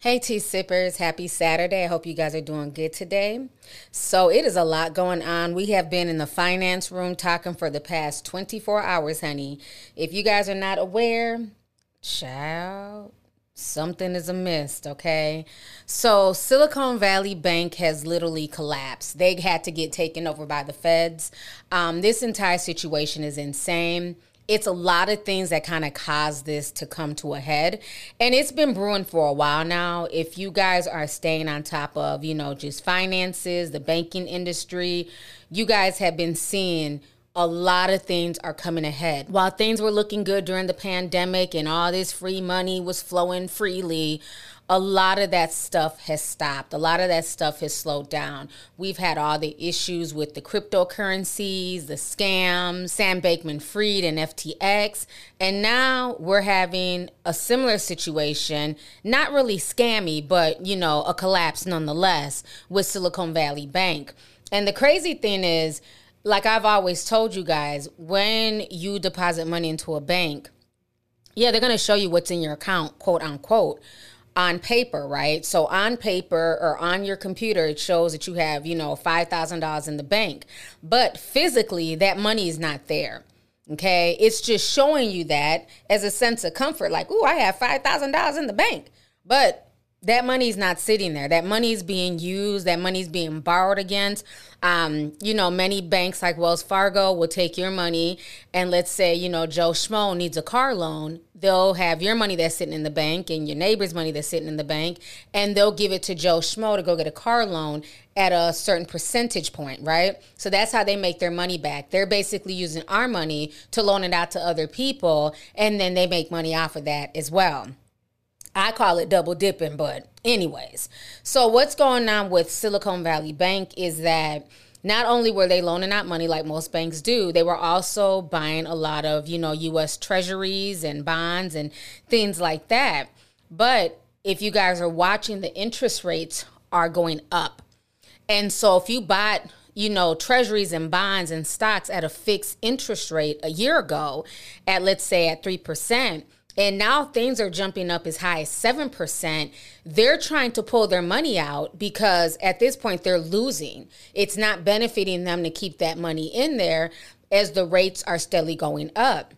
Hey, tea sippers, happy Saturday. I hope you guys are doing good today. So, it is a lot going on. We have been in the finance room talking for the past 24 hours, honey. If you guys are not aware, child, something is amiss, okay? So, Silicon Valley Bank has literally collapsed. They had to get taken over by the feds. Um, this entire situation is insane it's a lot of things that kind of caused this to come to a head and it's been brewing for a while now if you guys are staying on top of you know just finances the banking industry you guys have been seeing a lot of things are coming ahead. While things were looking good during the pandemic and all this free money was flowing freely, a lot of that stuff has stopped. A lot of that stuff has slowed down. We've had all the issues with the cryptocurrencies, the scams, Sam Bankman-Fried and FTX. And now we're having a similar situation, not really scammy, but, you know, a collapse nonetheless with Silicon Valley Bank. And the crazy thing is, like I've always told you guys, when you deposit money into a bank, yeah, they're going to show you what's in your account, quote unquote on paper, right? So on paper or on your computer, it shows that you have, you know, $5,000 in the bank. But physically, that money is not there. Okay. It's just showing you that as a sense of comfort, like, ooh, I have $5,000 in the bank. But that money is not sitting there. That money is being used. That money is being borrowed against. Um, you know, many banks like Wells Fargo will take your money and let's say, you know, Joe Schmo needs a car loan. They'll have your money that's sitting in the bank and your neighbor's money that's sitting in the bank, and they'll give it to Joe Schmo to go get a car loan at a certain percentage point, right? So that's how they make their money back. They're basically using our money to loan it out to other people, and then they make money off of that as well. I call it double dipping, but anyways. So what's going on with Silicon Valley Bank is that not only were they loaning out money like most banks do, they were also buying a lot of, you know, US treasuries and bonds and things like that. But if you guys are watching, the interest rates are going up. And so if you bought you know, treasuries and bonds and stocks at a fixed interest rate a year ago at, let's say, at 3%, and now things are jumping up as high as 7%. They're trying to pull their money out because at this point they're losing. It's not benefiting them to keep that money in there as the rates are steadily going up.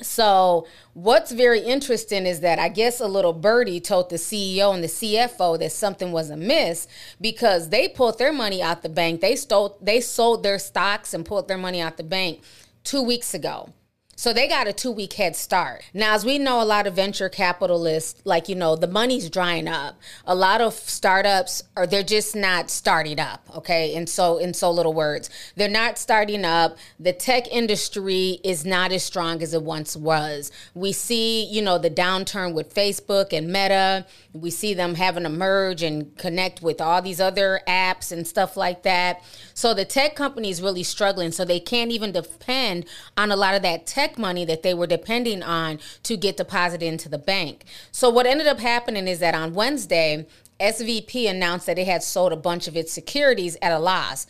So, what's very interesting is that I guess a little birdie told the CEO and the CFO that something was amiss because they pulled their money out the bank. They stole they sold their stocks and pulled their money out the bank 2 weeks ago. So they got a two week head start. Now, as we know, a lot of venture capitalists, like, you know, the money's drying up. A lot of startups are, they're just not starting up, okay? And so, in so little words, they're not starting up. The tech industry is not as strong as it once was. We see, you know, the downturn with Facebook and Meta. We see them having to merge and connect with all these other apps and stuff like that. So the tech company is really struggling. So they can't even depend on a lot of that tech money that they were depending on to get deposited into the bank. So what ended up happening is that on Wednesday, SVB announced that it had sold a bunch of its securities at a loss.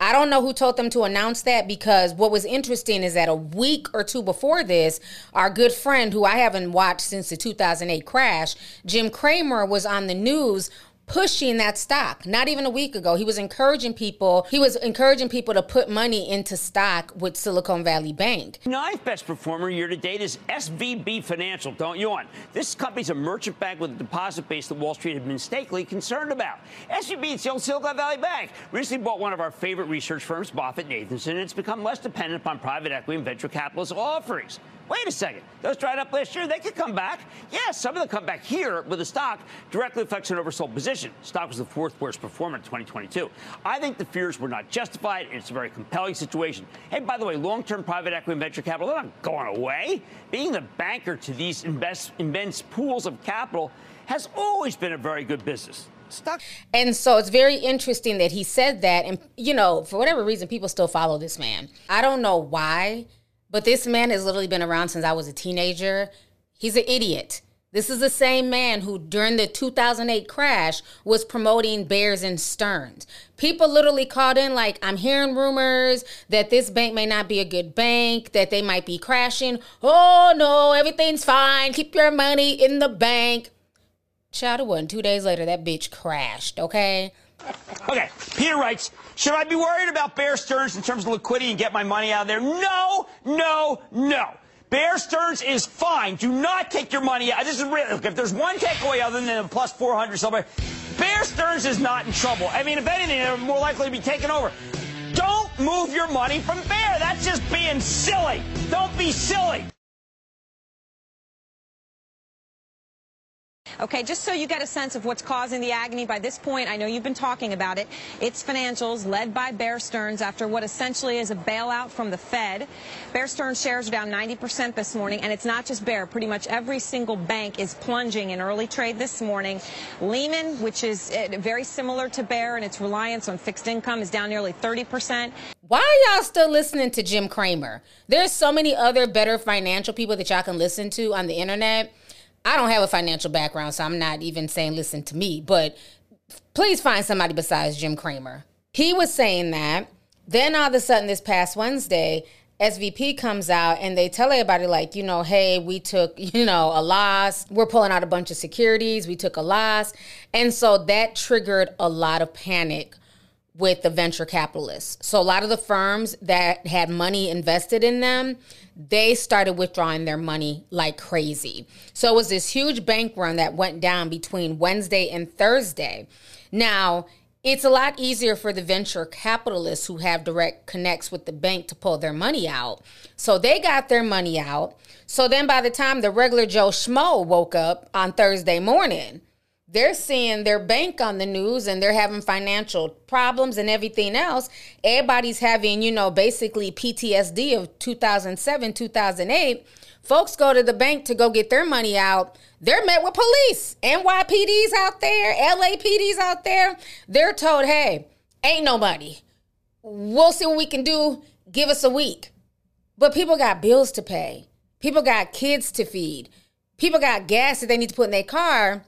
I don't know who told them to announce that because what was interesting is that a week or two before this, our good friend, who I haven't watched since the 2008 crash, Jim Cramer, was on the news pushing that stock. Not even a week ago, he was encouraging people. He was encouraging people to put money into stock with Silicon Valley Bank. Ninth best performer year to date is SVB Financial. Don't want? This company's a merchant bank with a deposit base that Wall Street had been mistakenly concerned about. SVB is the old Silicon Valley Bank. Recently bought one of our favorite research firms, MoffettNathanson, and it's become less dependent upon private equity and venture capitalist offerings. Wait a second. Those dried up last year, they could come back. Yes, some of them come back here with the stock directly affects an oversold position. Stock was the fourth worst performer in 2022. I think the fears were not justified, and it's a very compelling situation. Hey, by the way, long-term private equity and venture capital, they're not going away. Being the banker to these invest, immense pools of capital has always been a very good business. Stuck. And so it's very interesting that he said that. And, you know, for whatever reason, people still follow this man. I don't know why, but this man has literally been around since I was a teenager. He's an idiot. This is the same man who, during the 2008 crash, was promoting Bears and Stearns. People literally called in, like, I'm hearing rumors that this bank may not be a good bank, that they might be crashing. Oh, no, everything's fine. Keep your money in the bank. Child, it wasn't two days later, that bitch crashed, okay? Okay, Peter writes, should I be worried about Bear Stearns in terms of liquidity and get my money out of there? No, no, no. Bear Stearns is fine. Do not take your money out. This is. Look, if there's one takeaway other than a plus 400 somewhere, Bear Stearns is not in trouble. I mean, if anything, they're more likely to be taken over. Don't move your money from Bear. That's just being silly. Don't be silly. Okay, just so you get a sense of what's causing the agony by this point, I know you've been talking about it. It's financials led by Bear Stearns after what essentially is a bailout from the Fed. Bear Stearns shares are down 90% this morning, and it's not just Bear. Pretty much every single bank is plunging in early trade this morning. Lehman, which is eh, very similar to Bear and its reliance on fixed income, is down nearly 30%. Why are y'all still listening to Jim Cramer? There's so many other better financial people that y'all can listen to on the internet. I don't have a financial background, so I'm not even saying listen to me, but please find somebody besides Jim Cramer. He was saying that. Then all of a sudden, this past Wednesday, SVB comes out and they tell everybody, like, you know, hey, we took, you know, a loss. We're pulling out a bunch of securities. We took a loss. And so that triggered a lot of panic with the venture capitalists. So a lot of the firms that had money invested in them, they started withdrawing their money like crazy. So it was this huge bank run that went down between Wednesday and Thursday. Now, it's a lot easier for the venture capitalists who have direct connects with the bank to pull their money out. So they got their money out. So then by the time the regular Joe Schmo woke up on Thursday morning, they're seeing their bank on the news and they're having financial problems and everything else. Everybody's having, you know, basically PTSD of 2007, 2008. Folks go to the bank to go get their money out. They're met with police, NYPD's out there, LAPD's out there. They're told, hey, ain't nobody. We'll see what we can do. Give us a week. But people got bills to pay. People got kids to feed. People got gas that they need to put in their car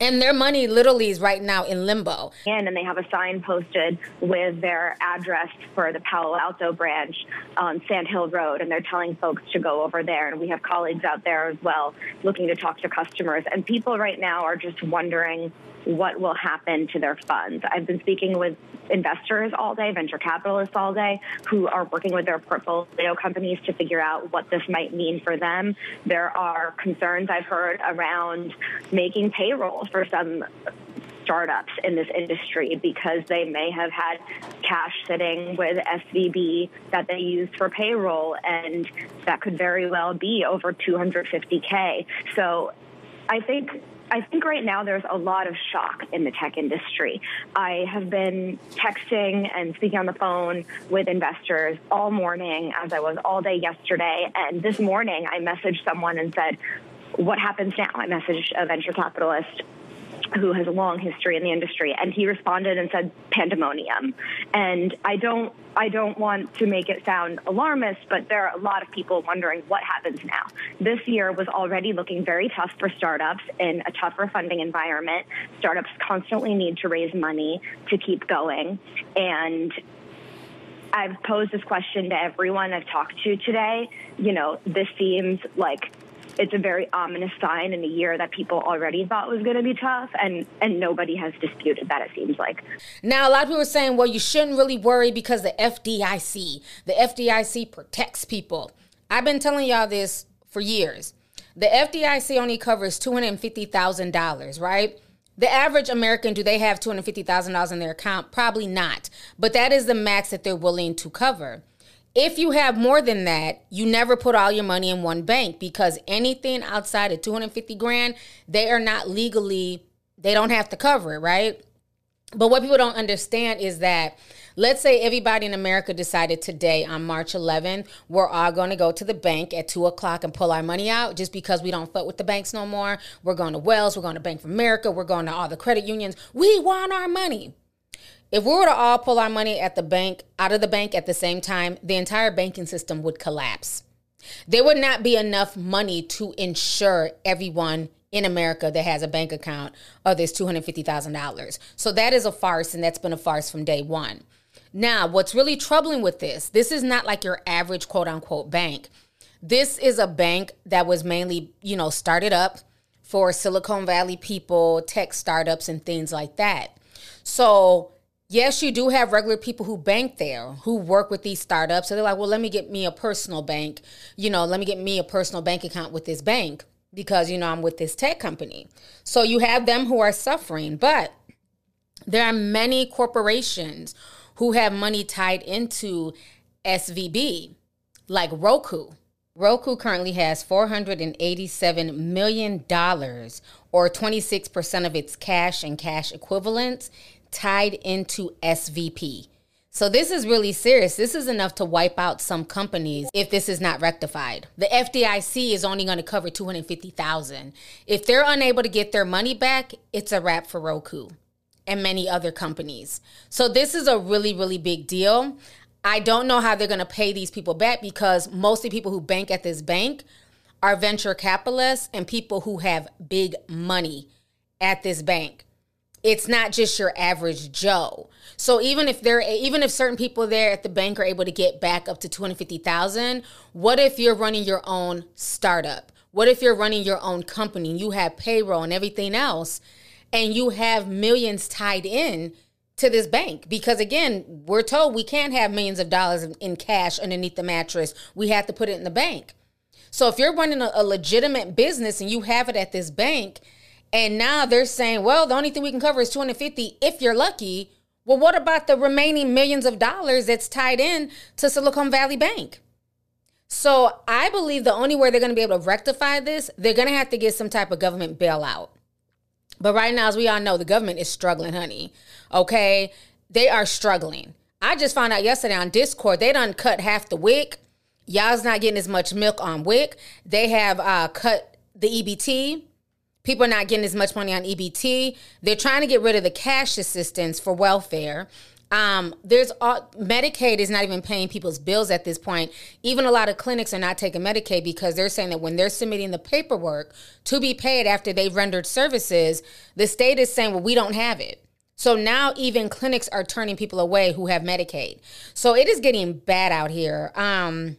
and their money literally is right now in limbo. And, and they have a sign posted with their address for the Palo Alto branch on Sand Hill Road, and they're telling folks to go over there. And we have colleagues out there as well looking to talk to customers. And people right now are just wondering what will happen to their funds. I've been speaking with investors all day, venture capitalists all day, who are working with their portfolio companies to figure out what this might mean for them. There are concerns I've heard around making payroll for some startups in this industry because they may have had cash sitting with SVB that they used for payroll, and that could very well be over 250K. So I think I think right now there's a lot of shock in the tech industry. I have been texting and speaking on the phone with investors all morning, as I was all day yesterday. And this morning, I messaged someone and said, What happens now? I messaged a venture capitalist who has a long history in the industry, and he responded and said pandemonium. And I don't, I don't want to make it sound alarmist, but there are a lot of people wondering what happens now. This year was already looking very tough for startups in a tougher funding environment. Startups constantly need to raise money to keep going, and I've posed this question to everyone I've talked to today. You know, this seems like it's a very ominous sign in a year that people already thought was going to be tough, and and nobody has disputed that. It seems like. Now, a lot of people are saying, well, you shouldn't really worry because the FDIC, the FDIC protects people. I've been telling y'all this for years. The FDIC only covers two hundred fifty thousand dollars, right? The average American, do they have $250,000 in their account? Probably not. But that is the max that they're willing to cover. If you have more than that, you never put all your money in one bank because anything outside of 250 grand, they are not legally, they don't have to cover it, right? But what people don't understand is that Let's say everybody in America decided today on March 11th, we're all going to go to the bank at 2 o'clock and pull our money out just because we don't fuck with the banks no more. We're going to Wells, we're going to Bank of America, we're going to all the credit unions. We want our money. If we were to all pull our money at the bank, out of the bank at the same time, the entire banking system would collapse. There would not be enough money to insure everyone in America that has a bank account of this $250,000. So that is a farce, and that's been a farce from day one. Now, what's really troubling with this, this is not like your average quote unquote bank. This is a bank that was mainly, you know, started up for Silicon Valley people, tech startups, and things like that. So yes, you do have regular people who bank there who work with these startups. So they're like, well, let me get me a personal bank. You know, let me get me a personal bank account with this bank because, you know, I'm with this tech company. So you have them who are suffering. But there are many corporations who have money tied into SVB, like Roku. Roku currently has $487 million, or 26% of its cash and cash equivalents, tied into SVB. So this is really serious. This is enough to wipe out some companies if this is not rectified. The FDIC is only going to cover 250,000. If they're unable to get their money back, it's a wrap for Roku and many other companies. So this is a really really big deal. I don't know how they're going to pay these people back because mostly people who bank at this bank are venture capitalists and people who have big money at this bank it's not just your average Joe. So even if they're even if certain people there at the bank are able to get back up to 250,000, what if you're running your own startup? What if you're running your own company and you have payroll and everything else and you have millions tied in to this bank because again, we're told we can't have millions of dollars in cash underneath the mattress. We have to put it in the bank. So if you're running a, a legitimate business and you have it at this bank, and now they're saying, well, the only thing we can cover is 250 if you're lucky. Well, what about the remaining millions of dollars that's tied in to Silicon Valley Bank? So I believe the only way they're going to be able to rectify this, they're going to have to get some type of government bailout. But right now, as we all know, the government is struggling, honey. Okay? They are struggling. I just found out yesterday on Discord, they done cut half the WIC. Y'all's not getting as much milk on WIC. They have uh, cut the EBT. People are not getting as much money on EBT. They're trying to get rid of the cash assistance for welfare. Um, there's all, Medicaid is not even paying people's bills at this point. Even a lot of clinics are not taking Medicaid because they're saying that when they're submitting the paperwork to be paid after they've rendered services, the state is saying, well, we don't have it. So now even clinics are turning people away who have Medicaid. So it is getting bad out here. Um,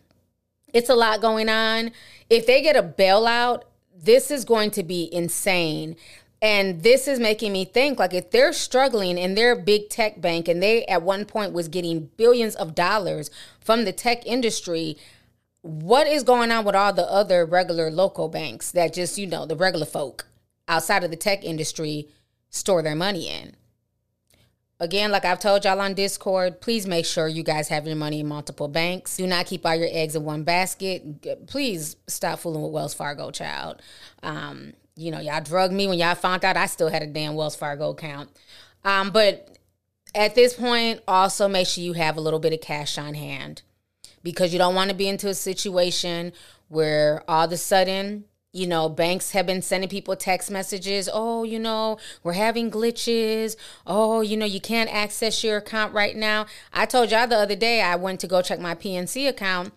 it's a lot going on. If they get a bailout, this is going to be insane. And this is making me think like if they're struggling and they're a big tech bank and they at one point was getting billions of dollars from the tech industry, what is going on with all the other regular local banks that just, you know, the regular folk outside of the tech industry store their money in? Again, like I've told y'all on Discord, please make sure you guys have your money in multiple banks. Do not keep all your eggs in one basket. Please stop fooling with Wells Fargo, child. Um, you know, y'all drugged me when y'all found out I still had a damn Wells Fargo account. Um, but at this point, also make sure you have a little bit of cash on hand because you don't want to be into a situation where all of a sudden you know, banks have been sending people text messages. Oh, you know, we're having glitches. Oh, you know, you can't access your account right now. I told y'all the other day I went to go check my PNC account.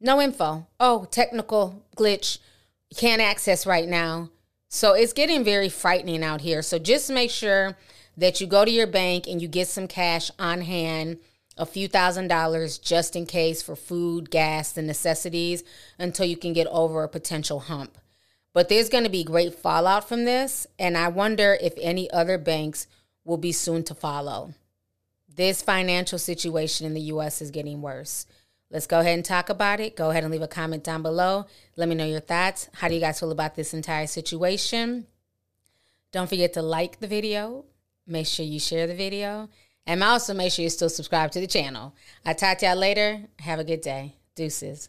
No info. Oh, technical glitch. Can't access right now. So it's getting very frightening out here. So just make sure that you go to your bank and you get some cash on hand, a few thousand dollars just in case for food, gas, the necessities until you can get over a potential hump. But there's going to be great fallout from this, and I wonder if any other banks will be soon to follow. This financial situation in the U.S. is getting worse. Let's go ahead and talk about it. Go ahead and leave a comment down below. Let me know your thoughts. How do you guys feel about this entire situation? Don't forget to like the video. Make sure you share the video. And also make sure you still subscribe to the channel. I'll talk to y'all later. Have a good day. Deuces.